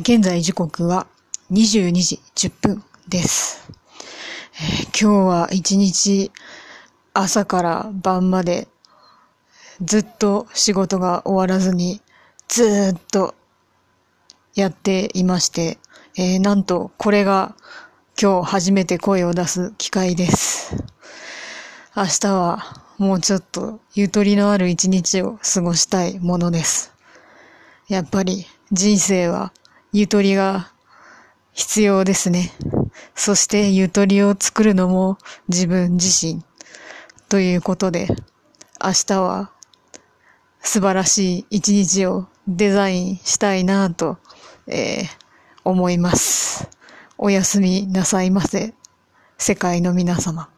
現在時刻は22時10分です。えー今日は一日朝から晩までずっと仕事が終わらずにずっとやっていまして、えーなんとこれが今日初めて声を出す機会です。明日はもうちょっとゆとりのある一日を過ごしたいものです。やっぱり人生はゆとりが必要ですね。そしてゆとりを作るのも自分自身ということで明日は素晴らしい一日をデザインしたいなと、えー思います。おやすみなさいませ。世界の皆様。